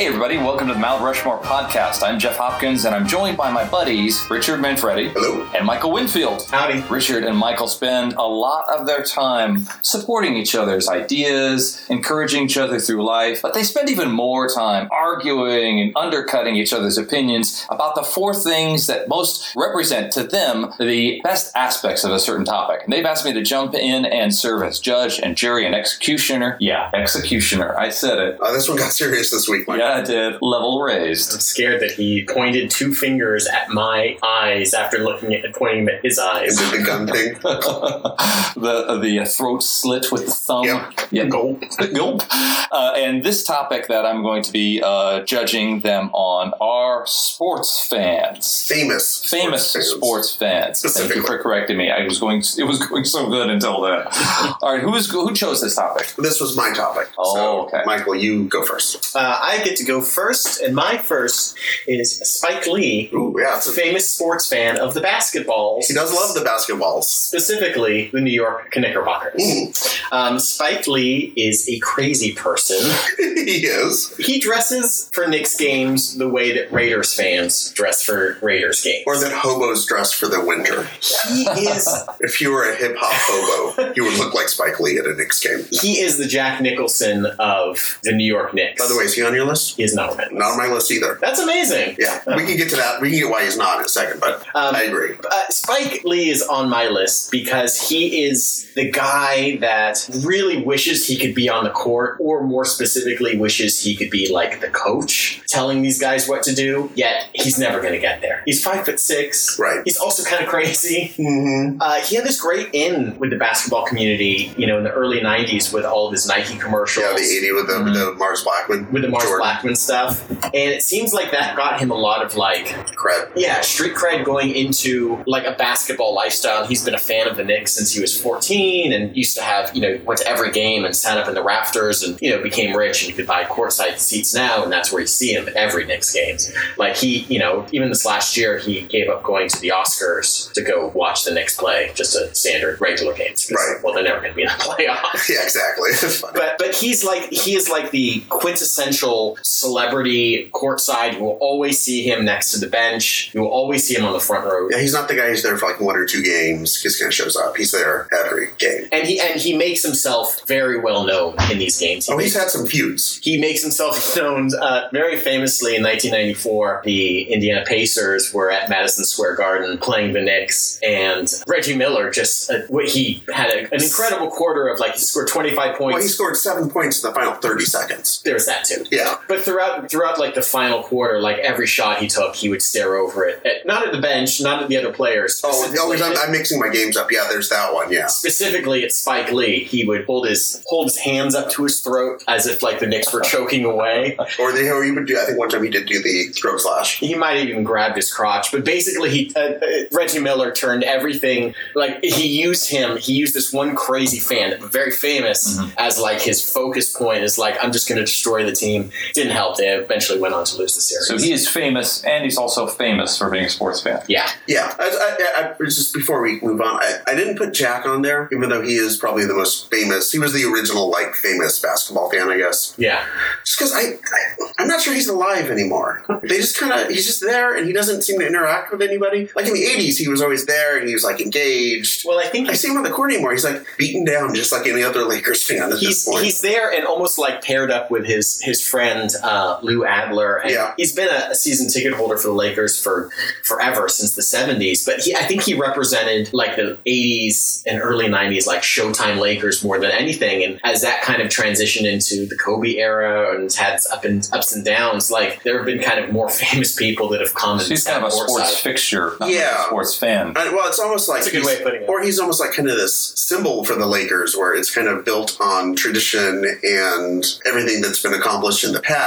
Hey, everybody, welcome to the Mount Rushmore podcast. I'm Jeff Hopkins, and I'm joined by my buddies, Richard Manfredi. Hello. And Michael Winfield. Howdy. Richard and Michael spend a lot of their time supporting each other's ideas, encouraging each other through life, but they spend even more time arguing and undercutting each other's opinions about the four things that most represent to them the best aspects of a certain topic. And they've asked me to jump in and serve as judge and jury and executioner. Yeah, executioner. I said it. Uh, this one got serious this week, Mike. Yeah, I did. Level raised. I'm scared that he pointed two fingers at my eyes after looking at pointing at his eyes. Is it the gun thing? the the throat slit with the thumb. Yep. Yeah. Gulp. Gulp. Uh, and this topic that I'm going to be uh, judging them on are sports fans. Famous. Famous fans. sports fans. Thank you for correcting me. I was going. It was going so good until then. All right, who's who chose this topic? This was my topic. Oh, so, okay. Michael, you go first. Uh, I get to go first, and my first is Spike Lee, Ooh, yeah. it's a- famous sports fan of the basketballs. he does love the basketballs. Specifically, the New York Knickerbockers. Mm, Um, Spike Lee is a crazy person. he is. He dresses for Knicks games the way that Raiders fans dress for Raiders games. Or that hobos dress for the winter. he is If you were a hip hop hobo, you would look like Spike Lee at a Knicks game. he is the Jack Nicholson of the New York Knicks. By the way, is he on your list? He is not on my list. Not on my list either. That's amazing. Yeah, we can get to that. We can get why he's not in a second, but Um, I agree. Uh, Spike Lee is on my list because he is the guy that really wishes he could be on the court, or more specifically, wishes he could be like the coach, telling these guys what to do. Yet he's never going to get there. He's five foot six. Right. He's also kind of crazy. Mm-hmm. Uh, he had this great in with the basketball community, you know, in the early '90s with all of his Nike commercials Yeah, the 80 with the, with the Mars Blackman. with the Mars Jordan. Blackman stuff, and it seems like that got him a lot of like Cred. yeah, street cred going into like a basketball lifestyle. He's been a fan of the Knicks since he was 14 and used to have, you know, went to every game and sat up in the rafters and, you know, became rich and you could buy courtside seats now and that's where you see him at every Knicks games. Like he, you know, even this last year he gave up going to the Oscars to go watch the Knicks play, just a standard regular games. Right. Well, they're never going to be in the playoffs. Yeah, exactly. But but he's like he is like the quintessential celebrity courtside. You will always see him next to the bench. You will always see him on the front row. Yeah, he's not the guy who's there for like one or two games. Just kind of shows up. He's there every game. And he and he makes himself very well known in these games. He Oh, makes, he's had some feuds. he makes himself known uh, very famously in 1994. The Indiana Pacers were at Madison Square Garden playing the Knicks, and Reggie Miller just uh, what he had a, an incredible quarter of like he scored 25 points. Well, he scored seven points in the final 30 seconds. There's that too. Yeah. But throughout throughout like the final quarter, like every shot he took, he would stare over it. At, not at the bench, not at the other players. Oh, specifically I'm, I'm mixing my games up. Yeah, there's that one. Yeah. specifically at Spike Lee, he would hold his hold his hands up to his throat as if like the Knicks were choking away. Or they, or he would do. I think one time he did do the throat slash. He might have even grabbed his crotch, but basically, he uh, uh, Reggie Miller turned everything like he used him. He used this one crazy fan, very famous, as like his focus point. Is like I'm just going to destroy the team. Didn't help. They eventually went on to lose the series. So he is famous, and he's also famous for being a sports fan. yeah. Yeah. I, I, I, just before we move on, I, I didn't put Jack on there, even though he is probably the most famous. He was the original like famous basketball fan, I guess. Yeah, Just because I, I, I'm not sure he's alive anymore. They just kind of, he's just there, and he doesn't seem to interact with anybody. Like in the '80s, he was always there, and he was like engaged. well, I think I see him on the court anymore. He's like beaten down, just like any other Lakers fan at he's this point. he's there and almost like paired up with his his friend uh, Lou Adler. And Yeah. he's been a, a season ticket holder for the Lakers for forever since the seventies. But he, I think he represented like the eighties and early nineties, like Showtime Lakers more than anything. And as that kind of transitioned into the Kobe era and has had up and ups and downs, like there have been kind of more famous people that have come So and he's kind of a sports courtside. fixture, not Yeah. a sports fan. And, well, it's almost like That's a good way of putting it. Or he's almost like kind of this symbol for the Lakers, where it's kind of built on tradition and everything that's been accomplished in the past.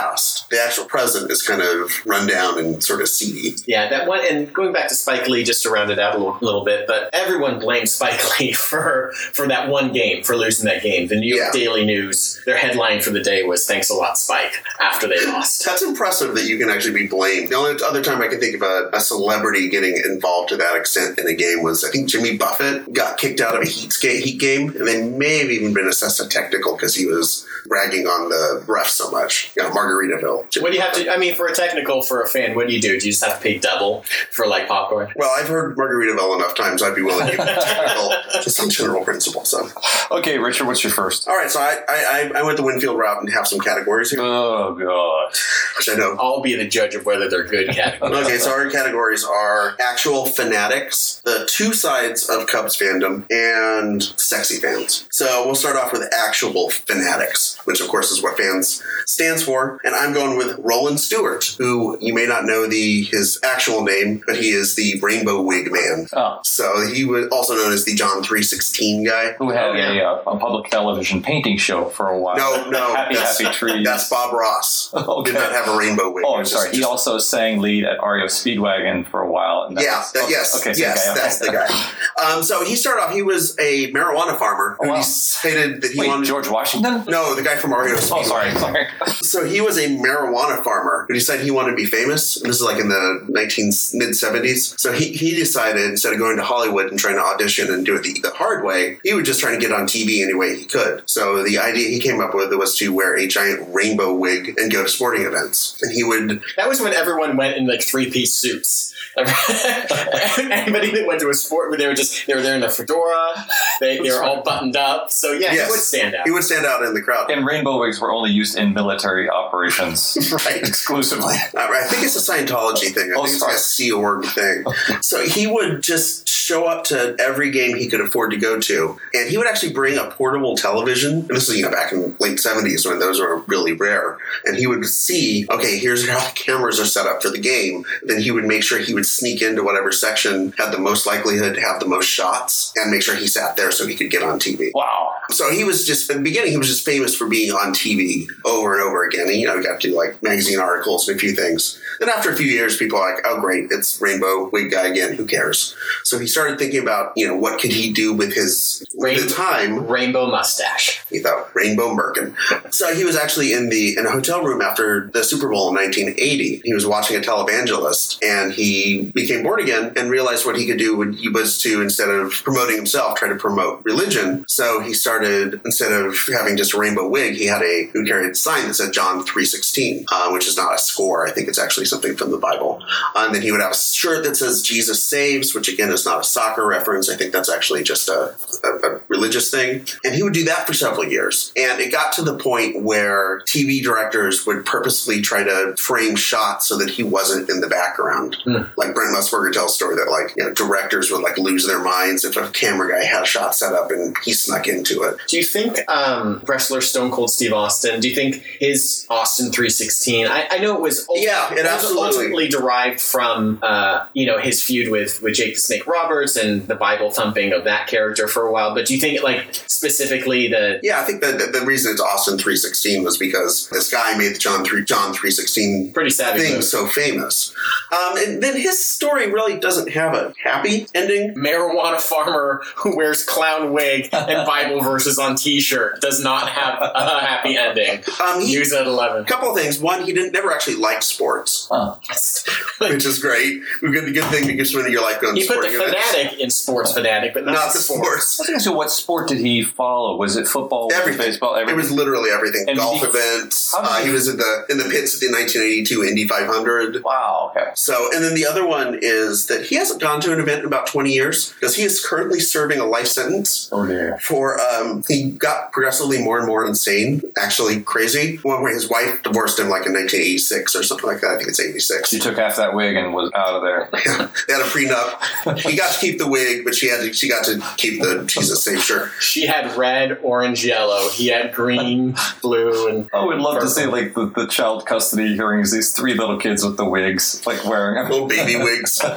The actual present is kind of run down and sort of seedy. Yeah, that one, and going back to Spike Lee, just to round it out a little, little bit, but everyone blames Spike Lee for for that one game, for losing that game. The New York Yeah. Daily News, their headline for the day was "Thanks a lot, Spike." After they lost, That's impressive that you can actually be blamed. The only other time I can think of a, a celebrity getting involved to that extent in a game was I think Jimmy Buffett got kicked out of a Heat, skate, heat game, and they may have even been assessed a technical because he was bragging on the ref so much. You know, Margaritaville. What do you have to? I mean, for a technical for a fan, what do you do? Do you just have to pay double for like popcorn? Well, I've heard Margaritaville enough times. I'd be willing to give it technical, just some general principle. So, Okay, Richard, what's your first? all right. So I, I, I went the Winfield route and have some categories here, Oh god. which I know I'll be the judge of whether they're good categories. Okay, so our categories are actual fanatics, the two sides of Cubs fandom, and sexy fans. So we'll start off with actual fanatics, which of course is what fans stands for. And I'm going with Rollen Stewart, who you may not know the his actual name, but he is the Rainbow Wig Man. Oh, So he was also known as the John 316 guy. who had Oh, yeah. a, uh, a public television painting show for a while. No, no, Happy that's, Happy Trees. that's Bob Ross. Okay. Did not have a rainbow wig. Oh, I'm sorry. just- He also sang lead at REO Speedwagon for a while. And that Yeah, was- that, okay, yes, okay, so yes, okay, that's the guy. Um, so he started off. He was a marijuana farmer Oh, who wow. decided that he Wait, wanted. George Washington? no, the guy from Mario. Oh, sorry, sorry. So he was a marijuana farmer who decided he wanted to be famous. And this is like in the 19 mid 70s. So he, he decided instead of going to Hollywood and trying to audition and do it the, the hard way, he was just trying to get on TV any way he could. So the idea he came up with was to wear a giant rainbow wig and go to sporting events. And he would That was when everyone went in like three piece suits. Anybody that went to a sport, they were just they were there in a fedora. They, they were all buttoned up. So yeah, Yes. he would stand out. he would stand out in the crowd. And rainbow wigs were only used in military operations Right. exclusively. Uh, I think it's a Scientology thing. I Oh, think it's sorry. like a Sea Org thing. so he would just show up to every game he could afford to go to, and he would actually bring a portable television. And this is you know back in the late seventies when those were really rare. And he would see, okay, here's how the cameras are set up for the game. Then he would make sure he would sneak into whatever section had the most likelihood to have the most shots, and make sure he sat there so he could get on TV. Wow. So he was just in the beginning. He was just famous for being on TV over and over again. You know, he got to do like magazine articles and a few things. Then after a few years, people are like, "Oh, great, it's Rainbow Wig guy again. Who cares?" So he started thinking about you know what could he do with his Rain- the time. Rainbow mustache. He thought Rainbow Merkin. So he was actually in the in a hotel room after the Super Bowl in 1980. He was watching a televangelist, and he became born again and realized what he could do would, he was to instead of promoting himself, try to promote religion. So he started instead of having just a rainbow wig, he had a he carried a sign that said John 3:16, uh, which is not a score. I think it's actually something from the Bible. Uh, and then he would have a shirt that says Jesus saves, which again is not a soccer reference. I think that's actually just a, a, a religious thing. And he would do that for several years. And it got to the point where TV directors would purposely try to frame shots so that he wasn't in the background. Hmm. Like Brent Musburger tells a story that like you know directors would like lose their minds if a camera guy had a shot set up and he snuck into it. Do you think um, wrestler Stone Cold Steve Austin? Do you think his Austin three sixteen? I, I know it was ult- Yeah, it was absolutely- ultimately derived from uh, you know his feud with with Jake the Snake Roberts and the Bible thumping of that character for a while. But do you think like specifically the Yeah, I think that the, the reason it's Austin 316 was because this guy made the John 3 John 316 pretty savvy thing move. so famous. Um, and then his story really doesn't have a happy ending. marijuana farmer who wears clown wig and Bible verses on T-shirt does not have a happy ending. Um, he, News at eleven. a couple of things. One, he didn't never actually like sports, Huh. which is great. A good, good thing because when your life going to He put the sporting events. fanatic in sports fanatic, but not, Not the sports. sports. I was gonna say, what sport did he follow? Was it football? Was it Everything. baseball? It was literally everything. And Golf he- events. Uh, he- he was in the in the pits at the 1982 Indy 500. wow. Okay. So, and then the other one is that he hasn't gone to an event in about 20 years because he is currently serving a life sentence Oh dear. for, um, he got progressively more and more insane, actually crazy. One where his wife divorced him like in 1986 or something like that. I think it's 86. She took half that wig and was out of there. they had a prenup. He got to keep the wig, but she had to, she got to keep the Jesus Safe shirt. She had red, orange, yellow. He had green, blue, and I would love to see like the, the child custody hearings. These three little kids with the wigs, like wearing them. Little baby wigs.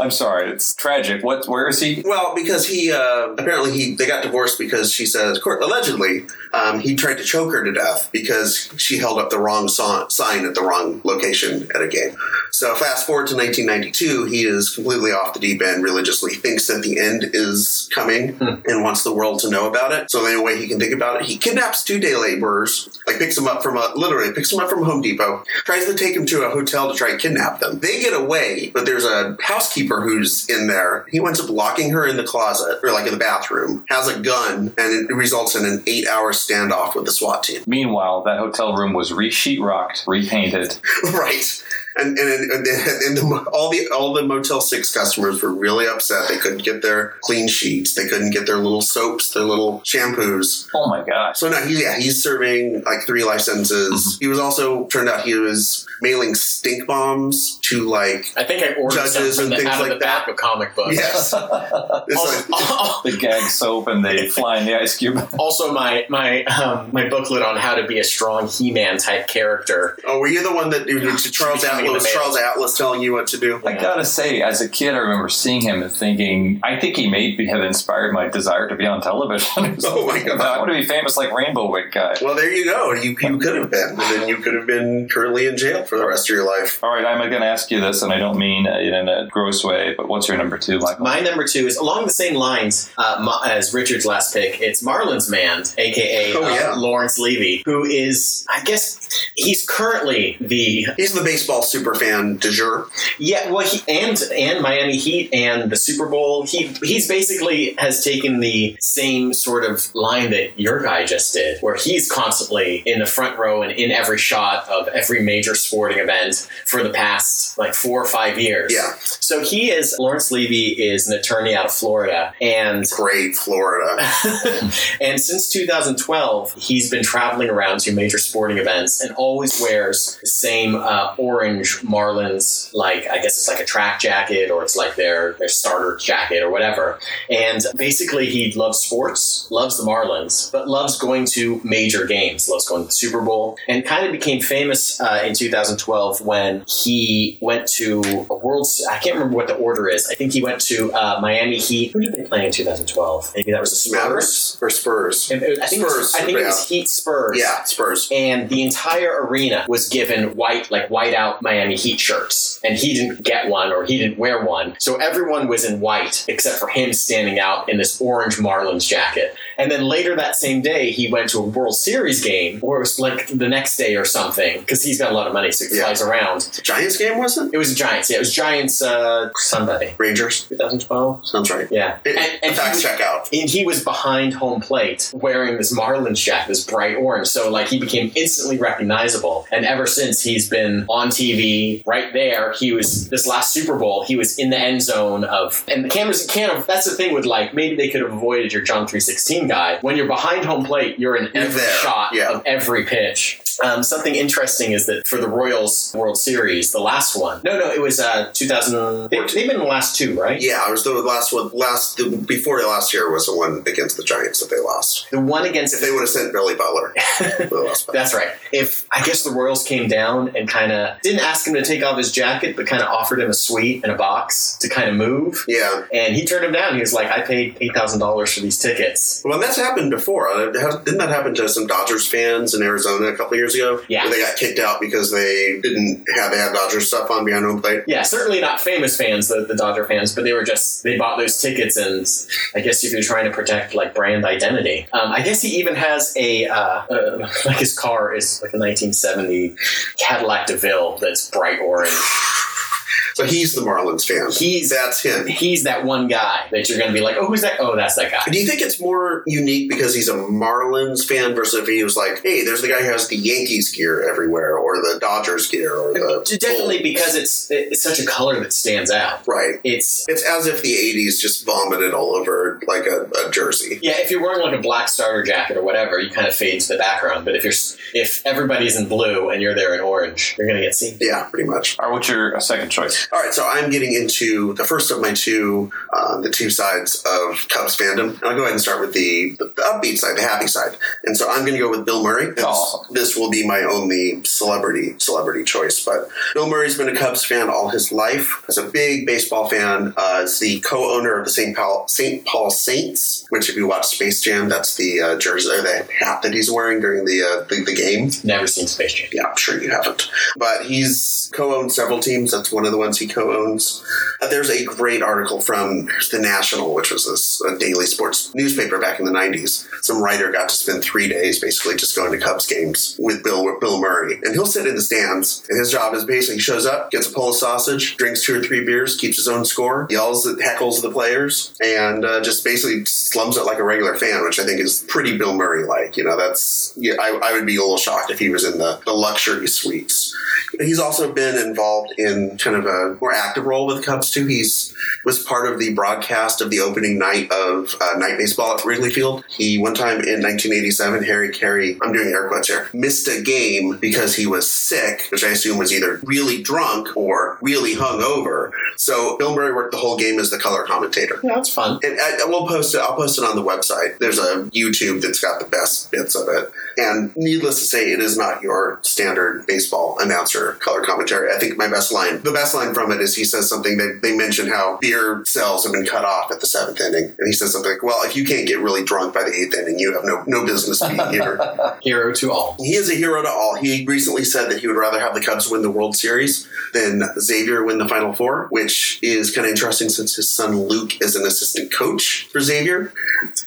I'm sorry, it's tragic. What? Where is he? Well, because he uh, apparently he they got divorced because she says court allegedly um, he tried to choke her to death because she held up the wrong so- sign at the wrong location at a game. So fast forward to 1992, he is completely off the deep end religiously, thinks that the end is coming and wants the world to know about it. So the only way he can think about it, he kidnaps two day laborers, like picks them up from a, literally picks them up from Home Depot, tries to take them to a hotel to try and kidnap them. They get away, but there's a housekeeper who's in there. He winds up locking her in the closet, or like in the bathroom, has a gun, and it results in an eight hour standoff with the SWAT team. Meanwhile, that hotel room was re sheetrocked, repainted. right. And and, and, and the, all the all the Motel Six customers were really upset. They couldn't get their clean sheets. They couldn't get their little soaps, their little shampoos. Oh my gosh. So now, he, yeah, he's serving like three life sentences. Mm-hmm. He was also turned out he was mailing stink bombs to like I think I ordered Judges some from and the, things out of like the back that. of comic books. yes, it's like the gag soap and the fly in the ice cube. Also, my my um, my booklet on how to be a strong He-Man type character. oh, were you the one that Charles Should be coming Atlas? Charles Atlas telling you what to do? I gotta say, as a kid, I remember seeing him and thinking, I think he may be, have inspired my desire to be on television. Oh my God. I want to be famous like Rainbow Wig guy. Well, there you go. You, you could have been, and then you could have been currently in jail for the rest of your life. All right, I'm going to ask you this, and I don't mean it in a gross way, but what's your number two, Michael? My number two is along the same lines uh, as Richard's last pick. It's Marlins Man, aka Oh, uh. Laurence Leavy, who is, I guess, he's currently the He's the baseball super fan de jour. yeah. Well, he and and Miami Heat and the Super Bowl. He he's basically has taken the same sort of line that your guy just did, where he's constantly in the front row and in every shot of every major sporting event for the past like four or five years. Yeah, So he is Laurence Leavy is an attorney out of Florida, and great Florida. and since 2012, he's been traveling around to major sporting events and always wears the same uh, orange Marlins, like I guess it's like a track jacket or it's like their their starter jacket or whatever. And basically, he loves sports, loves the Marlins, but loves going to major games, loves going to the Super Bowl, and kind of became famous uh, in 2012 when he went to a World. I can't remember what the order is. I think he went to uh, Miami Heat. Who did they play in 2012? Maybe that was the Spurs. Mavericks or Spurs? And I think, it was, Spurs, I think it was. Heat Spurs. Yeah, Spurs. And the entire arena was given white, like white out Miami Heat shirts. And he didn't get one or he didn't wear one. So everyone was in white except for him standing out in this orange Marlins jacket. And then later that same day, he went to a World Series game, or it was like the next day or something, because he's got a lot of money, so he Yeah. flies around. Giants game wasn't? It was Giants, yeah, it was Giants, uh, somebody. Rangers. 2012? Sounds right. Yeah. It, And- and facts he- check out. and he was behind home plate wearing this Marlins jacket, this bright orange. So like he became instantly recognizable. And ever since he's been on TV right there, he was this last Super Bowl, he was in the end zone of and the cameras can't that's the thing with like maybe they could have avoided your John 316 guy. When you're behind home plate, you're in every there, shot yeah. of every pitch. Um, something interesting is that for the Royals World Series, the last one. No, no, it was uh, 2000. They, they've been the last two, right? Yeah, it was the last one. Last the, before the last year was the one against the Giants that they lost. The one against If they would have sent Billy Butler, they would have lost. That's right. If I guess the Royals came down and kind of didn't ask him to take off his jacket, but kind of offered him a suite and a box to kind of move, Yeah, and he turned him down. He was like, "I paid eight thousand dollars for these tickets." well, that's happened before. Uh, Didn't that happen to some Dodgers fans in Arizona a couple years ago? Yeah. where they got kicked out because they didn't have they had Dodgers stuff on behind home plate. Yeah, certainly not famous fans, the, the Dodger fans, but they were just they bought those tickets, and I guess if you're trying to protect like brand identity, um, I guess he even has a uh, uh, like his car is like a 1970 Cadillac DeVille that's bright orange. So he's the Marlins fan. He's that's him. he's that one guy that you're going to be like, oh, who's that? Oh, that's that guy. Do you think it's more unique because he's a Marlins fan versus if he was like, hey, there's the guy who has the Yankees gear everywhere or the Dodgers gear or the Definitely because it's it's such a color that stands out. right. It's It's as if the '80s just vomited all over like a, a jersey. yeah, if you're wearing like a black starter jacket or whatever, you kind of fade to the background. But if you're if everybody's in blue and you're there in orange, you're gonna get seen. Yeah, pretty much. All right, what's your uh, second choice? All right, so I'm getting into the first of my two, uh, the two sides of Cubs fandom. And I'll go ahead and start with the, the, upbeat side, the happy side. And so I'm going to go with Bill Murray. This- This will be my only celebrity celebrity choice. But Bill Murray's been a Cubs fan all his life. As a big baseball fan, uh, is the co-owner of the St. Paul St. Paul Saints. Which, if you watch Space Jam, that's the uh, jersey or the hat that he's wearing during the uh, the, the game. Never seen Space Jam. Yeah, I'm sure you haven't. But he's co-owned several teams. That's one of the ones he co-owns. Uh, there's a great article from the National, which was a daily sports newspaper back in the '90s. Some writer got to spend three days basically just going to Cubs games with Bill Bill Murray, and he'll sit in the stands. And his job is basically he shows up, gets a Polish sausage, drinks two or three beers, keeps his own score, yells at heckles the players, and uh, just basically slums it like a regular fan, which I think is pretty Bill Murray like. You know, that's yeah. I, I would be a little shocked if he was in the, the luxury suites. He's also been involved in kind of a more active role with Cubs too. He's was part of the broadcast of the opening night of uh, night baseball at Wrigley Field. He one time in 1987, Harry Caray, I'm doing air quotes here, missed a game because he was sick, which I assume was either really drunk or really hungover. So Bill Murray worked the whole game as the color commentator. Yeah, that's fun. And I, I will post it. I'll post it on the website. There's a YouTube that's got the best bits of it. And needless to say, it is not your standard baseball announcer color commentary. I think my best line, the best line from it is he says something that they mention how beer sales have been cut off at the seventh inning, and he says something like, "Well, if you can't get really drunk by the eighth inning, you have no no business being here." Hero to all. He is a hero to all. He recently said that he would rather have the Cubs win the World Series than Xavier win the Final Four, which is kind of interesting since his son Luke is an assistant coach for Xavier.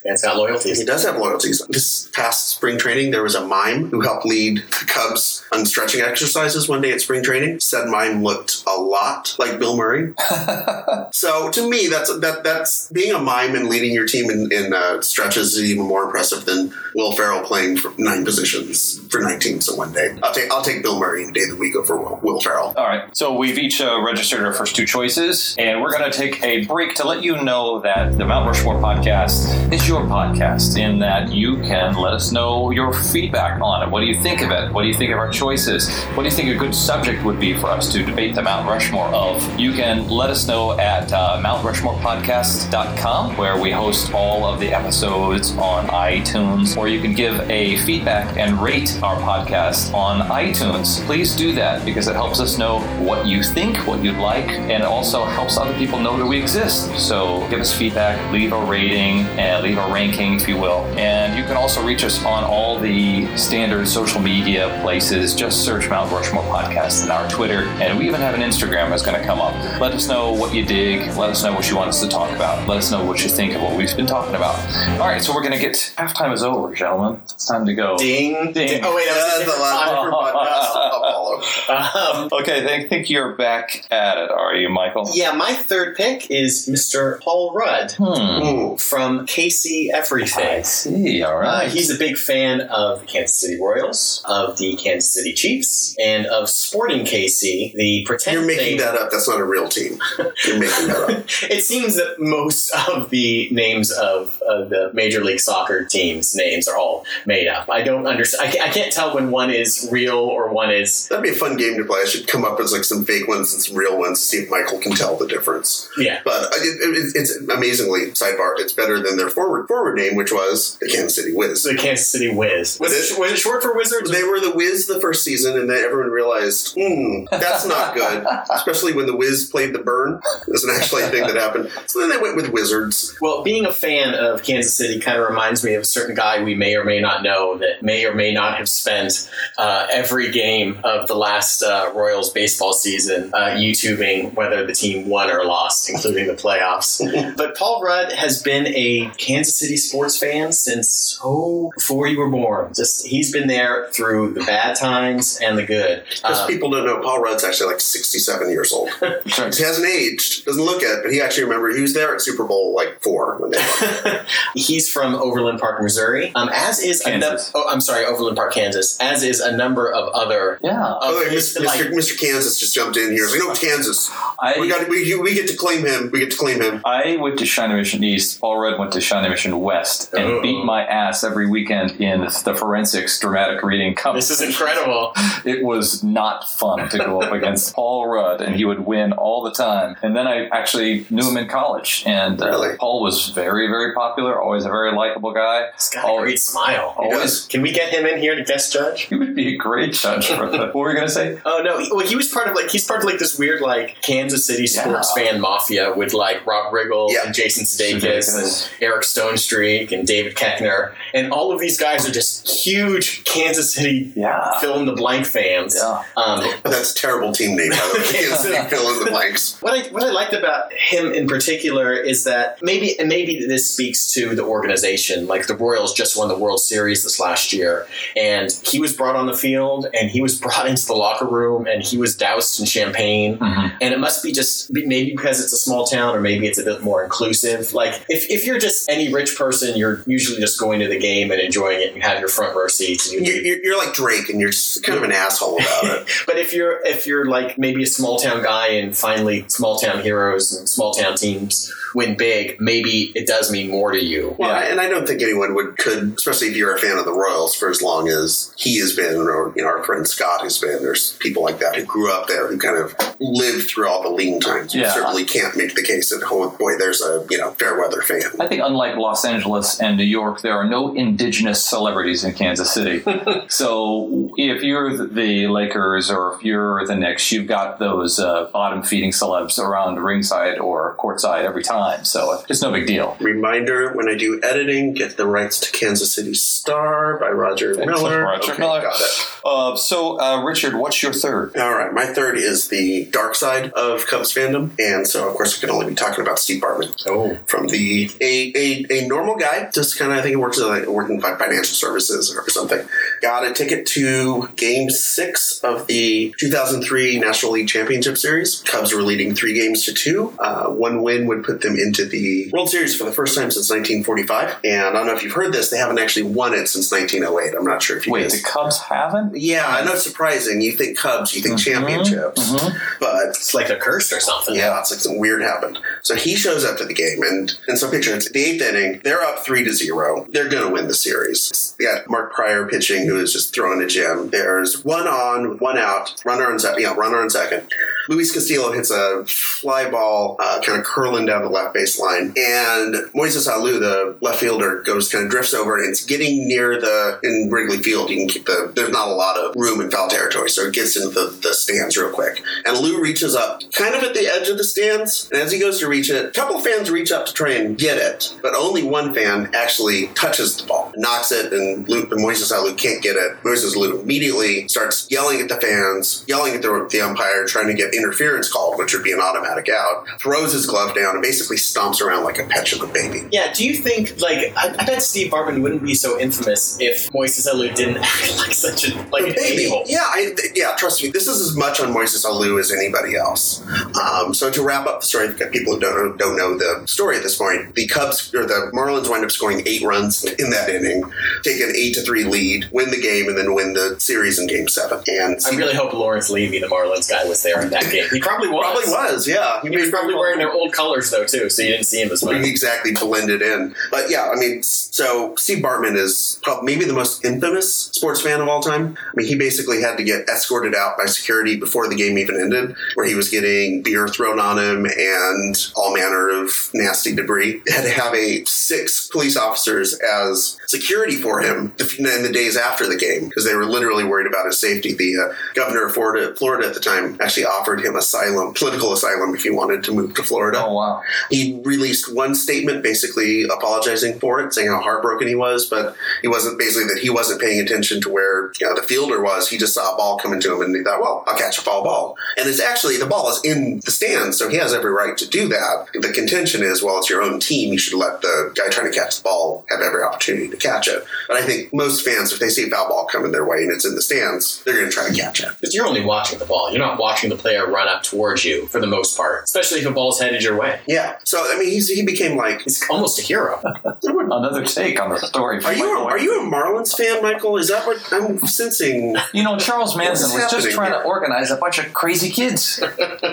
And it's got He does have loyalties. This past spring training, there was a mime who helped lead the Cubs on stretching exercises one day at spring training. Said mime looked a lot like Bill Murray. so to me, that's that that's being a mime and leading your team in, in uh, stretches is even more impressive than Will Ferrell playing for nine positions for nine teams in one day. I'll take I'll take Bill Murray any day of the week over Will, Will Ferrell. All right, so we've each uh, registered our first two choices, and we're going to take a break to let you know that the Mount Rushmore podcast is your podcast, in that you can let us know your feedback on it. What do you think of it? What do you think of our choices? What do you think a good subject would be for us to debate the Mount Rushmore of? You can let us know at uh, MountRushmorePodcast.com, where we host all of the episodes on iTunes, or you can give a feedback and rate our podcast on iTunes. Please do that because it helps us know what you think, what you'd like, and it also helps other people know that we exist. So give us feedback, leave a rating, and leave a ranking, if you will. And you can also reach us on all the standard social media places. Just search Mount Rushmore Podcast in our Twitter, and we even have an Instagram that's going to come up. Let us know what you dig. Let us know what you want us to talk about. Let us know what you think of what we've been talking about. All right, so we're going to get halftime is over, gentlemen. It's time to go. Ding, Ding. Oh wait, that was a That's the different last time. podcast. I'll. Um, Okay, I think you're back at it, are you, Michael? yeah, my third pick is Mr. Paul Rudd Hmm. Ooh. from KC I Everything. see. All Uh, he's a big fan of the Kansas City Royals, of the Kansas City Chiefs, and of Sporting KC, the pretend You're making thing. that up. That's not a real team. You're making that up. it seems that most of the names of, of the Major League Soccer teams' names are all made up. I don't understand. I, ca- I can't tell when one is real or one is That'd be a fun game to play. I should come up with like some fake ones and some real ones to see if Michael can tell the difference. yeah. But uh, it, it, it's amazingly sidebar. It's better than their forward forward name, which was the Kansas City Wiz. The Kansas City Wiz. Was It it, was it short for Wizards? They were the Wiz the first season, and then everyone realized, hmm, that's not good. Especially when the Wiz played the Burn. It was an actually thing that happened. So then they went with Wizards. Well, being a fan of Kansas City kind of reminds me of a certain guy we may or may not know that may or may not have spent uh, every game of the last uh, Royals baseball season uh, YouTubing whether the team won or lost, including the playoffs. but Paul Rudd has been a Kansas City sports fan since oh before you were born. Just he's been there through the bad times and the good. Because Um, people don't know, Paul Rudd's actually like 67 years old. He hasn't aged. Doesn't look it, but he actually remember he was there at Super Bowl like four when they won. He's from Overland Park, Missouri, Um, as is a num- oh, I'm sorry, Overland Park, Kansas. As is a number of other. Yeah. of Oh, wait, his- Mr. like- Mr. Kansas just jumped in here. He's like, no, Kansas. I, We got we, we get to claim him. We get to claim him. I went to Shawnee Mission East. Paul Rudd went to Shawnee Mission West and Oh. beat my ass every weekend in the forensics dramatic reading this is incredible. It was not fun to go up against Paul Rudd, and he would win all the time. And then I actually knew him in college, and uh, Really? Paul was very, very popular. Always a very likable guy. He's got a Always- great smile. Always. Can we get him in here to guest judge? he would be a great judge for that. What were you gonna say? Oh no! he- Well, he was part of like he's part of like this weird like Kansas City sports Yeah. fan mafia with like Rob Riggle Yeah. and Jason Sudeikis Sudeikis. and Eric Stonestreet and David Koechner, and all of these guys are just huge Kansas City Yeah. fill in the blank fans. Yeah. Um, that's a terrible team name, by the way. Kansas City fill in the blanks. What I what I liked about him in particular is that maybe and maybe this speaks to the organization. Like the Royals just won the World Series this last year, and he was brought on the field and he was brought into the locker room and he was doused in champagne. Mhm. And it must be just maybe because it's a small town or maybe it's a bit more inclusive. Like if, if you're just any rich person, you're usually just going to the game and enjoying it. and You have your front row seats. And you, You're, you're, you're like Drake, and you're just kind of an asshole about it. but if you're if you're like maybe a small town guy and finally small town heroes and small town teams win big, maybe it does mean more to you. Well, Yeah. I- and I don't think anyone would could, especially if you're a fan of the Royals, for as long as he has been, or you know, our friend Scott has been. There's people like that who grew up there, who kind of lived through all the lean times. You Yeah. certainly can't make the case that oh boy, there's a you know fair weather fan. I think unlike Los Angeles and New York, there are no indigenous celebrities in Kansas City. so if you're the Lakers or if you're the Knicks, you've got those uh, bottom feeding celebs around ringside or courtside every time. So it's no big deal. Reminder: when I do editing, get the rights to Kansas City Star by Roger Excellent, Miller. Roger Okay, Miller. got it. Uh, so, uh, Richard, what's your third? All right, my third is the dark side of Cubs fandom, and so of course we can only be talking about Steve Bartman. Oh. from the a, a, a normal guy, just kind of I think he works at like working fi- financial services or something. Got a ticket to Game Six of the 2003 National League Championship Series. Cubs were leading three games to two. Uh, one win would put them into the World Series for the first time since 1945. And I don't know if you've heard this, they haven't actually won it since 1908. I'm not sure if you Wait, guys. the Cubs haven't? yeah, I know it's surprising. You think Cubs, you think Mhm, championships, mhm. but It's like a curse or something. yeah, it's like something weird happened. So he shows up to the game, and and so picture it's the eighth inning. They're up three to zero. They're going to win the series. They got Mark Prior pitching, who is just throwing a gem. There's one on, one out, runner on second. Yeah, runner on second. Luis Castillo hits a fly ball, uh, kind of curling down the left baseline, and Moises Alou, the left fielder, goes kind of drifts over, and it's getting near the in Wrigley Field. You can keep the there's not a lot of room in foul territory, so it gets into the, the stands real quick. And Lou reaches up, kind of at the edge of the stands, and as he goes to reach it, a couple fans reach up to try and get it, but only one fan actually touches the ball, knocks it, and Lou and Moises Alou can't get it. Moises Alou immediately starts yelling at the fans, yelling at the, the umpire, trying to get interference called, which would be an automatic out. Throws his glove down and basically stomps around like a petulant baby. Yeah, do you think like I, I bet Steve Bartman wouldn't be so infamous if Moises Alou didn't act like such a like an baby. a-hole? Yeah, I, yeah. Trust me, this is as much on Moises Alou as anybody else. Um, so to wrap up the story, people who don't don't know the story at this point, the Cubs or the Marlins wind up scoring eight runs in that inning, take an eight to three lead, win the game, and then win the series in Game Seven. And I really hope Laurence Leavy, the Marlins guy, was there in that game. He probably was. probably was, yeah. He was probably wearing their old colors though too, so you didn't see him as much. exactly blended in. But yeah, I mean, so Steve Bartman is probably maybe the most infamous sports fan of all time. I mean, he basically had to get escorted out by security before the game even ended, where he was getting beer thrown on him and all manner of nasty debris. Had to have a six police officers as security for him in the days after the game because they were literally worried about his safety. The uh, governor of Florida, Florida at the time actually offered him asylum, political asylum, if he wanted to move to Florida. Oh, wow. He released one statement basically apologizing for it, saying how heartbroken he was, but he wasn't basically that he wasn't paying attention to where you know, the fielder was. He just saw a ball coming to him and he thought, well, I'll catch a foul ball. And it's actually, the ball is in the stands, so he has every right to do that. That. The contention is, well, it's your own team. You should let the guy trying to catch the ball have every opportunity to catch it. But I think most fans, if they see a foul ball coming their way and it's in the stands, they're going to try to catch it. Because you're only watching the ball. You're not watching the player run up towards you for the most part, especially if a ball's headed your way. Yeah. So I mean, he's, he became like. He's almost a hero. Another take on the story. Are you a, are you a Marlins fan, Michael? Is that what I'm sensing? You know, Charles Manson was just happening trying to organize a bunch of crazy kids,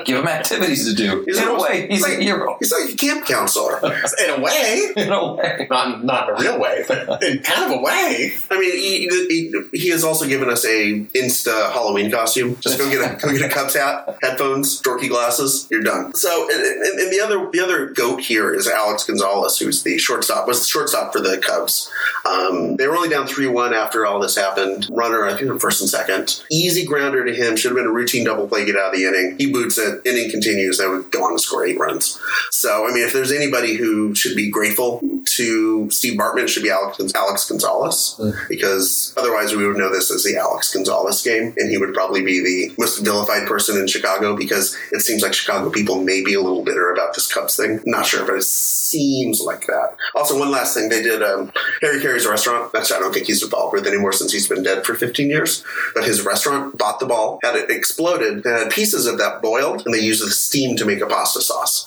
give them activities to do. He's In a way, he's like- a hero. He's like a camp counselor. In a way. In a way. Not, not in a real way, but in kind of a way. I mean, he, he, he has also given us a Insta Halloween costume. Just go get a go get a Cubs hat, headphones, dorky glasses. You're done. So, and, and, and the other the other goat here is Alex Gonzalez, who's the shortstop. Was the shortstop for the Cubs. Um, they were only down three one after all this happened. Runner, I think, they first and second. Easy grounder to him. Should have been a routine double play. Get out of the inning. He boots it. Inning continues. They would go on to score eight runs. So, I mean, if there's anybody who should be grateful to Steve Bartman, it should be Alex, Alex Gonzalez because otherwise we would know this as the Alex Gonzalez game, and he would probably be the most vilified person in Chicago because it seems like Chicago people may be a little bitter about this Cubs thing. Not sure, but it seems like that. Also, one last thing they did um, Harry Caray's restaurant, which I don't think he's involved with anymore since he's been dead for 15 years, but his restaurant bought the ball, had it exploded, and had pieces of that boiled, and they used the steam to make a pasta sauce.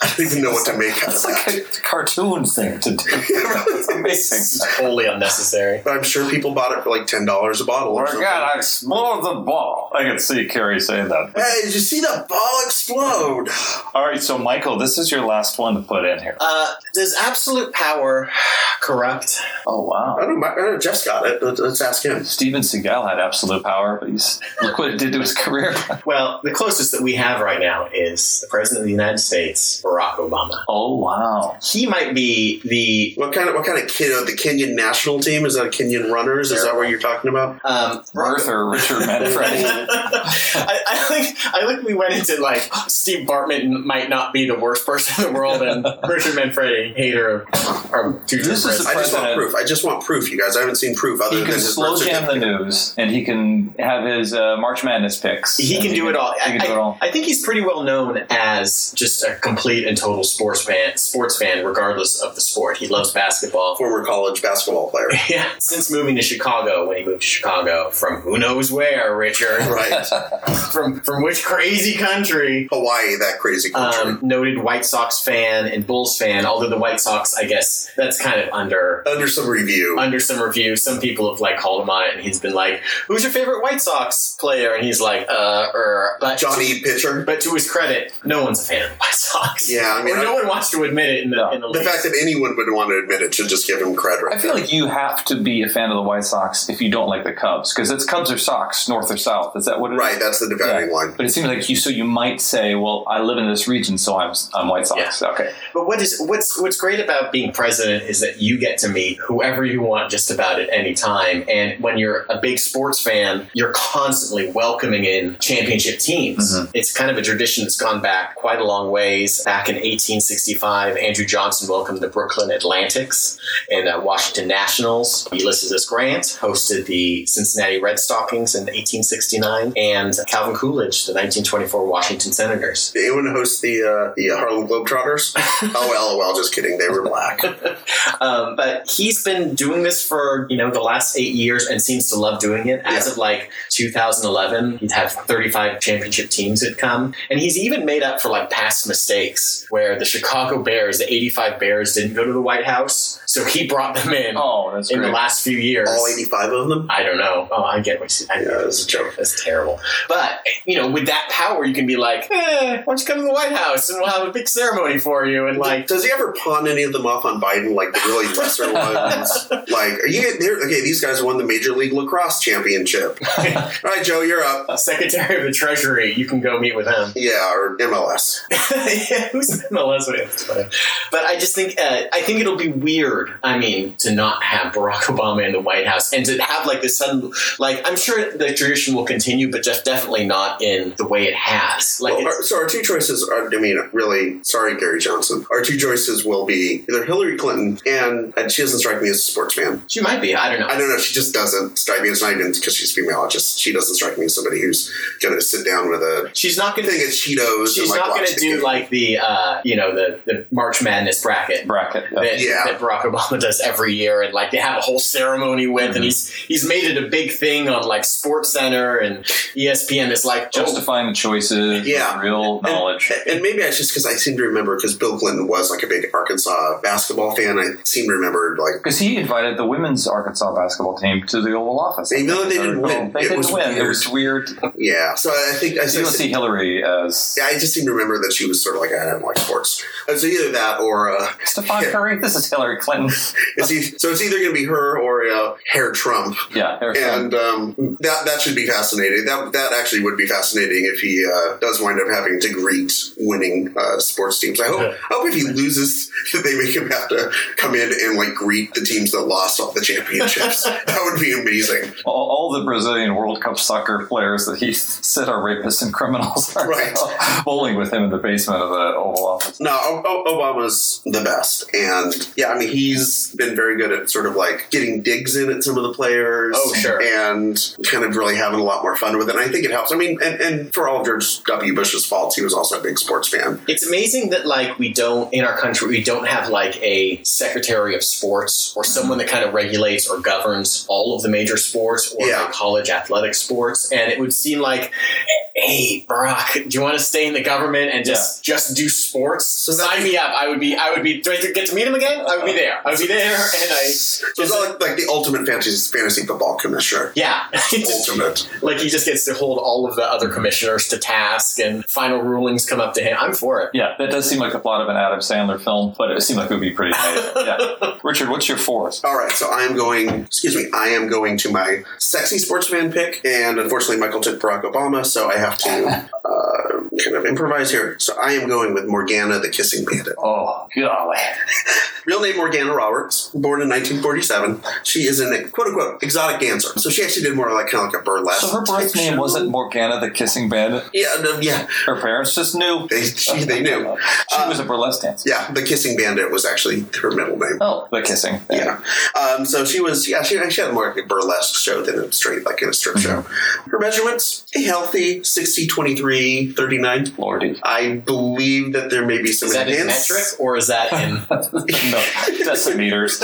I don't even know what to make out of It's that. like a cartoon thing to do. It's amazing. It's wholly unnecessary. But I'm sure people bought it for like ten dollars a bottle. Or We're something. gonna explode the ball. I can see Caray saying that. Hey, did you see the ball explode? All right, so Michael, this is your last one to put in here. Uh, does absolute power corrupt? Oh wow. I don't know. I don't. Jeff's got it. Let's, let's ask him. Steven Seagal had absolute power, but he's look what it did to his career. Well, the closest that we have right now is the President of the United States, Barack Obama. Oh wow. He might be the What kind of what kind of kid? Uh, the Kenyan national team is that a Kenyan runners? Is that what you're talking about? um, Arthur Richard Manfredi. I, I think I think we went into like Steve Bartman might not be the worst person in the world, and Richard Manfredi, hater of our future This is president. I just want proof. I just want proof, you guys. I haven't seen proof other he than can his slow jam the news, and he can have his uh, March Madness picks. He And can do it all. He can I, do it all. I, I think he's pretty well known as just a complete and total sports fan, sports fan, regardless of the sport. He loves basketball. Former college basketball player. Yeah, since moving to Chicago, when he moved to Chicago from who knows where, Richard, Right. from from which crazy country? Hawaii, that crazy country. Um, noted White Sox fan and Bulls fan. Although the White Sox, I guess that's kind of under Under some review. under some review. Some people have like called him on it, and he's been like, "Who's your favorite White Sox player?" And he's like, "Uh, er." But Johnny Pitcher. But to his credit, no one's a fan of White Sox. Yeah, I mean, or no one wants to admit it in the No. in the, The fact that anyone would want to admit it should just give him credit. Right I feel there. like you have to be a fan of the White Sox if you don't like the Cubs, because it's Cubs or Sox, North or South. Is that what it is? Right, that's the dividing line. But it seems like you. So you might say, "Well, I live in this region, so I'm I'm White Sox." Okay. But what is what's what's great about being president is that you get to meet whoever you want just about at any time. And when you're a big sports fan, you're constantly welcoming in championship teams. Mhm. It's kind of a tradition that's gone back quite a long ways. Back in 1865, Andrew Johnson welcomed the Brooklyn Atlantics and uh, Washington Nationals. Ulysses S. Grant hosted the Cincinnati Red Stockings in 1869, and Calvin Coolidge, the 1924 Washington Senators. Did anyone host the uh, the Harlem Globetrotters? oh, lol, just kidding. They were black. Um, but he's been doing this for you know the last eight years and seems to love doing it. As Yeah. of like 2011, he'd have 35 championship teams had come, and he's even made up for like past mistakes where the Chicago Bears, the 85 Bears, didn't go to the White House, so he brought them in Oh, that's in great. the last few years. All 85 of them? I don't know. Oh, I get what you I Yeah, know. that's a joke. That's terrible. But, you know, with that power, you can be like, eh, why don't you come to the White House and we'll have a big ceremony for you. And, like, Does he ever pawn any of them off on Biden, like the really lesser ones? Like, are you getting there? Okay, these guys won the Major League Lacrosse Championship. All right, Joe, you're up. Secretary of the Treasury, you can go meet with him. Yeah, or MLS. yeah, who's MLS with? That's funny. But I just think uh, I think it'll be weird. I mean, to not have Barack Obama in the White House and to have like this sudden, like I'm sure the tradition will continue, but just definitely not in the way it has. Like, Well, our, so our two choices are, I mean, really, sorry, Gary Johnson. Our two choices will be either Hillary Clinton, and, and she doesn't strike me as a sports fan. she might be. I don't know. I don't know. She just doesn't strike me. It's not even because she's female. Just she doesn't strike me as somebody who's going to sit down with a She's not going thing to. of Cheetos. She's and like not going to do like the uh, uh, you know, the, the March Madness bracket. Bracket. yeah. That, Yeah. that Barack Obama does every year, and like they have a whole ceremony with, Mhm. and he's he's made it a big thing on like Sports Center and ESPN. Is like oh, Justifying the choices. Yeah. with Real knowledge. And, and maybe it's just because I seem to remember because Bill Clinton was like a big Arkansas basketball fan. I seem to remember like Because he invited the women's Arkansas basketball team to the Oval Office. Even though they didn't win, They it didn't was win. It weird. was weird. yeah. So I think I, You don't see Hillary as Yeah, I just seem to remember that she was sort of like I don't like sports. So either that or uh, Stefan Yeah. Curry. This is Hillary Clinton. it's e- so it's either going to be her or uh, Hair Trump, Yeah, Harrison. and um, that that should be fascinating. That that actually would be fascinating if he uh, does wind up having to greet winning uh, sports teams. I hope I hope if he loses, that they make him have to come in and like greet the teams that lost all the championships. that would be amazing. all, all the Brazilian World Cup soccer players that he said are rapists and criminals are Right. bowling with him in the basement of the Oval Office. No, o- o- Obama's the best, and yeah, I mean he's been very good at sort of like getting digs in at some of the players. Oh, sure. and kind of really having a lot more fun with it. And I think it helps. I mean, and, and for all of George W. Bush's faults, he was also a big sports fan. It's amazing that like we don't in our country we don't have like a secretary of sports or someone that kind of regulates or governs all of the major sports or Yeah. like college athletic sports. And it would seem like, hey, Barack, do you want to stay in the government and just just do sports? So Sign me up. I would be. I would be. Do I get to meet him again? I would be there. I would be there, and I. So it's not like, like the ultimate fantasy fantasy football commissioner. Yeah, Ultimate. like he just gets to hold all of the other commissioners to task, and final rulings come up to him. I'm for it. Yeah, that does seem like the plot of an Adam Sandler film, but it seemed like it would be pretty amazing. Yeah. Richard, what's your fourth? All right, so I am going. Excuse me, I am going to my sexy sportsman pick, and unfortunately, Michael took Barack Obama, so I have to uh, kind of improvise here. So I am going with Morganna, the kissing bandit. Oh, golly. Real name Morganna Roberts, born in 1947. She is an quote unquote exotic dancer. So she actually did more like kind of like a burlesque. So her birth name show. wasn't Morganna the Kissing Bandit. Yeah, no, yeah. Her parents just knew. They, she, they knew. She was a burlesque dancer. Yeah, the kissing bandit was actually her middle name. Oh, the kissing. Yeah. Um, so she was, yeah, she actually had more like a burlesque show than a straight, like in a strip show. Her measurements, a healthy 60, 23, 39. Lordy. I believe that there may be some Is that in metric or is that in? no, decimeters.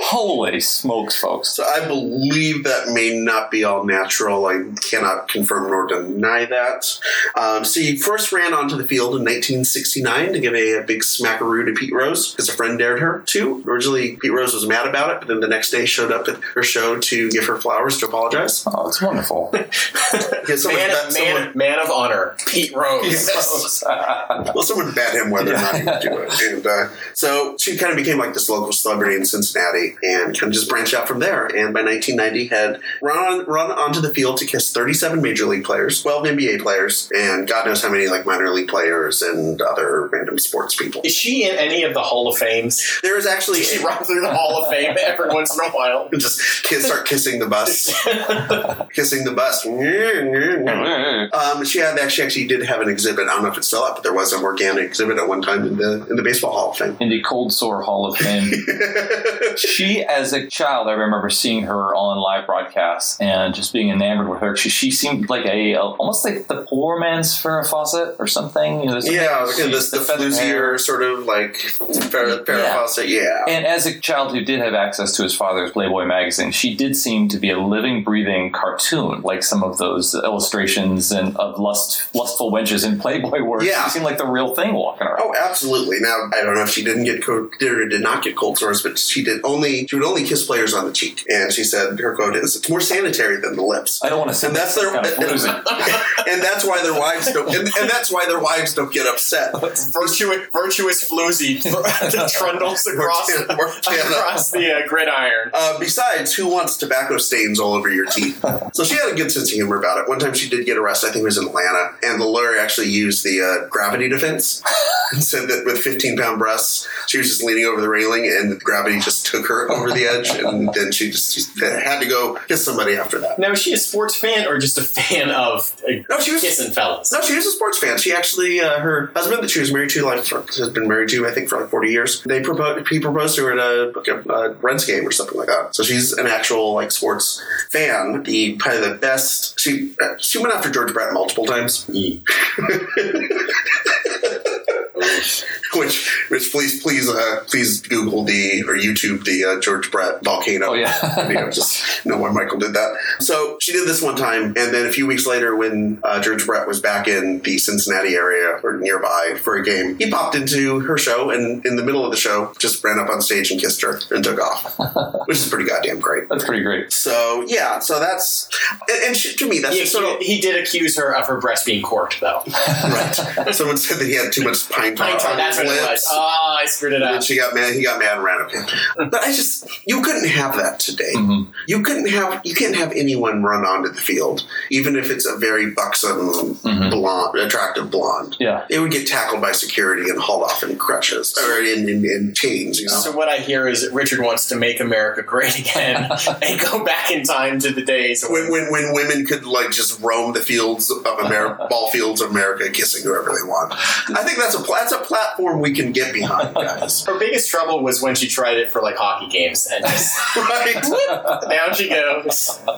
Holy smokes, folks. So I believe that may not be all natural. I cannot confirm nor deny that. Um, so he first ran onto the field in 1969 to give a, a big smackaroo to Pete Rose because a friend dared her to. Originally, Pete Rose was mad about it, but then the next day showed up at her show to give her flowers to apologize. Oh, it's wonderful. Because someone, man, bet- man, someone, man of honor, Pete Rose. Yes. well, someone bet him whether or not he would do it. And uh, so she kind of became like this local celebrity in Cincinnati and kind of just branched out from there. And by 1990, had run, on, run onto the field to kiss 37 major league players, 12 NBA players, and God knows how many like minor league players and other random sports people. Is she in any of the Hall of Fames? There is actually Does she run through the Hall of Fame every once in a while? just kids start kissing the bus, kissing the bus. Um, she had actually actually did have an exhibit. I don't know if it's still up, but there was an organic exhibit at one time in the in the baseball Hall of Fame. In the Cold Sore Hall of Fame. she, as a child, I remember seeing her on live broadcasts and just being enamored with her. She, she seemed like a, almost like the poor man's Farrah Fawcett or something. You know, something- Yeah, like she- this the, hair. floozier sort of like Farrah, Farrah Yeah. Fawcett. Yeah. And as a child who did have access to his father's Playboy magazine, she did seem to be a living, breathing cartoon, like some of those illustrations and of lust, lustful wenches in Playboy were. Yeah. She seemed like the real thing walking around. Oh, absolutely. Now I don't know if she didn't get co- did or did not get cold sores, but she did only she would only kiss players on the cheek, and she said her quote is, "It's more sanitary than the lips." I don't want to say And that's their kind of floozy. and that's why their wives don't and, and that's why their wives don't get upset. virtuous, virtuous floozy that trundles across, Morganna- Morganna. across the uh, gridiron. Uh, besides, who wants tobacco stains all over your teeth? so she had a good sense of humor about it. One time she did get arrested, I think it was in Atlanta, and the lawyer actually used the uh, gravity defense and said that with 15 pound breasts, she was just leaning over the railing and gravity just took her over the edge, and then she just had to go kiss somebody after that. Now, is she a sports fan or just a fan of uh, No, she was. kissing fellas? No, she was a sports fan. She actually, uh, her husband that she was married to, like, has been married to, I think, for like 40 years. They proposed, he proposed to her at a, like a, a Reds game or something like that. So she's an actual, like, sports fan. The, probably the best, she, uh, she went after George Brett multiple times. which, which please, please, uh, please Google the or YouTube the uh, George Brett volcano. Oh, yeah. video. Just know why Michael did that. So she did this one time, and then a few weeks later, when uh, George Brett was back in the Cincinnati area or nearby for a game, he popped into her show, and in the middle of the show, just ran up on stage and kissed her and took off, which is pretty goddamn great. That's pretty great. So yeah, so that's and, and she, to me that's He, just sort of he did accuse her of her breast being corked, though. right. Someone said that he had too much pine tar Pine tar, that's his what it was. Oh, I screwed it And up. she got mad. He got mad and ran okay. But I just, you couldn't have that today. Mhm. You couldn't have, you can't have anyone run onto the field, even if it's a very buxom, Mhm. blonde, attractive blonde. Yeah. it would get tackled by security and hauled off in crutches or in, in, in chains. You know. So what I hear is that Richard wants to make America great again and go back in time to the days when, when, when women could like just roam the fields of America, ball fields of America, kissing whoever they want, I think that's a that's a platform we can get behind, guys. her biggest trouble was when she tried it for like hockey games and just right? down she goes.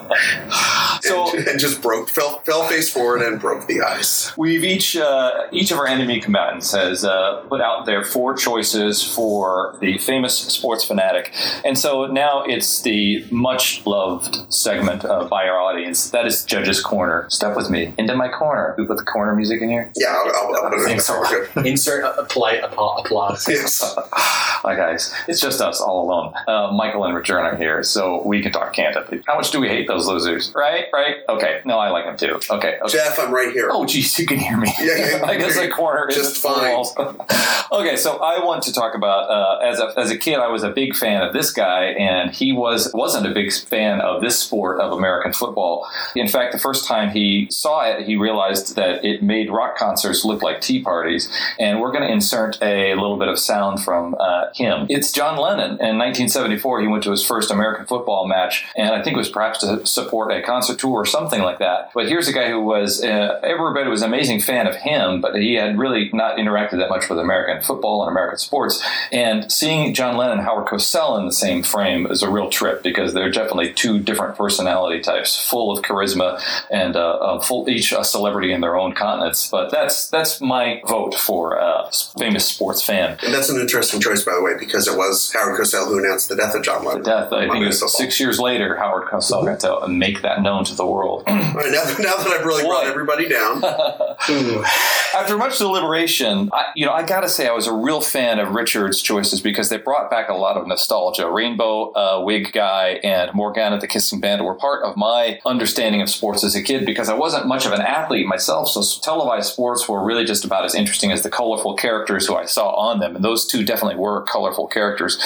So and, and just broke, fell, fell face forward and broke the ice. We've each uh, each of our enemy combatants has uh, put out their four choices for the famous sports fanatic, and so now it's the much loved segment uh, by our audience. That is Judge's Corner. Step with me into my corner. We put the corner music in here. Yeah, I'll, I'll, I'll put it in Thanks a there. lot. Good. Insert a, a polite appa- applause. Yes. Hi guys, it's just us all alone. Uh, Michael and Richard are here, so we can talk candidly. How much do we hate those losers? Right, right. Okay, no, I like them too. Okay, okay. Jeff, I'm right here. Oh, geez, you can hear me. Yeah, yeah, I guess yeah. a corner is Just fine. okay, so I want to talk about uh, as a as a kid, I was a big fan of this guy, and he was wasn't a big fan of this sport of American football. In fact, the first time he saw it, he realized that it made rock concerts look like tea parties. And we're going to insert a little bit of sound from uh, him. It's John Lennon. In 1974, he went to his first American football match, and I think it was perhaps to support a concert tour or something like that. But here's a guy who was uh, everybody was an amazing fan of him, but he had really not interacted that much with American football and American sports. And seeing John Lennon and Howard Cosell in the same frame is a real trip because they're definitely two different personality types, full of charisma and uh, uh, full each a celebrity in their own continents. But that's that's my vote for uh, famous sports fan. And that's an interesting choice, by the way, because it was Howard Cosell who announced the death of John Lennon. The death. I think it was six years later. Howard Cosell got to make that known to the world. All right, now, that- now that I've really brought everybody down, After much deliberation, I, you know, I got to say I was a real fan of Richard's choices because they brought back a lot of nostalgia. Rainbow uh, Wig Guy and Morganna the Kissing Bandit were part of my understanding of sports as a kid because I wasn't much of an athlete myself. So televised sports were really just about as interesting as the colorful characters who I saw on them, and those two definitely were colorful characters.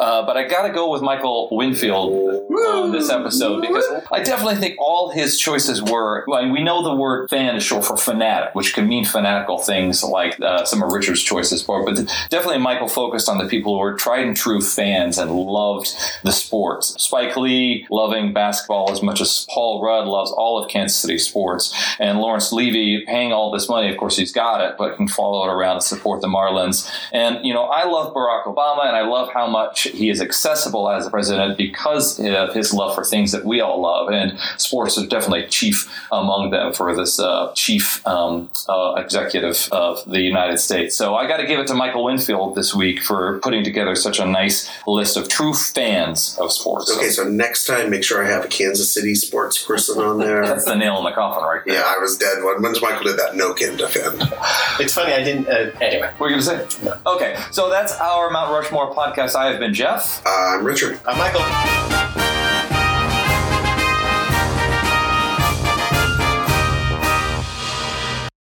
Uh, but I got to go with Michael Winfield on this episode because I definitely think all his choices were. Like, we know the word fan is short for fanatic, which can mean fanatical things like uh, some of Richard's choices for. But definitely, Michael focused on the people who were tried and true fans and loved the sports. Spike Lee loving basketball as much as Paul Rudd loves all of Kansas City sports, and Laurence Leavy paying all this money. Of course, he's got it, but can follow it around and support the Marlins. And you know, I love Barack Obama, and I love how much he is accessible as a president because of his love for things that we all love, and sports is definitely chief among them for this uh, chief um, uh, executive of the United States. So I got to give it to Michael Winfield this week for putting together such a nice list of true fans of sports. Okay, so next time, make sure I have a Kansas City sports person on there. that's the nail in the coffin right there. Yeah, I was dead when when's Michael did that no kin defend. It's funny, I didn't. Uh, anyway, What are you going to say? Okay, so that's our Mount Rushmore podcast. I have been Jeff. Uh, I'm Richard. I'm Michael.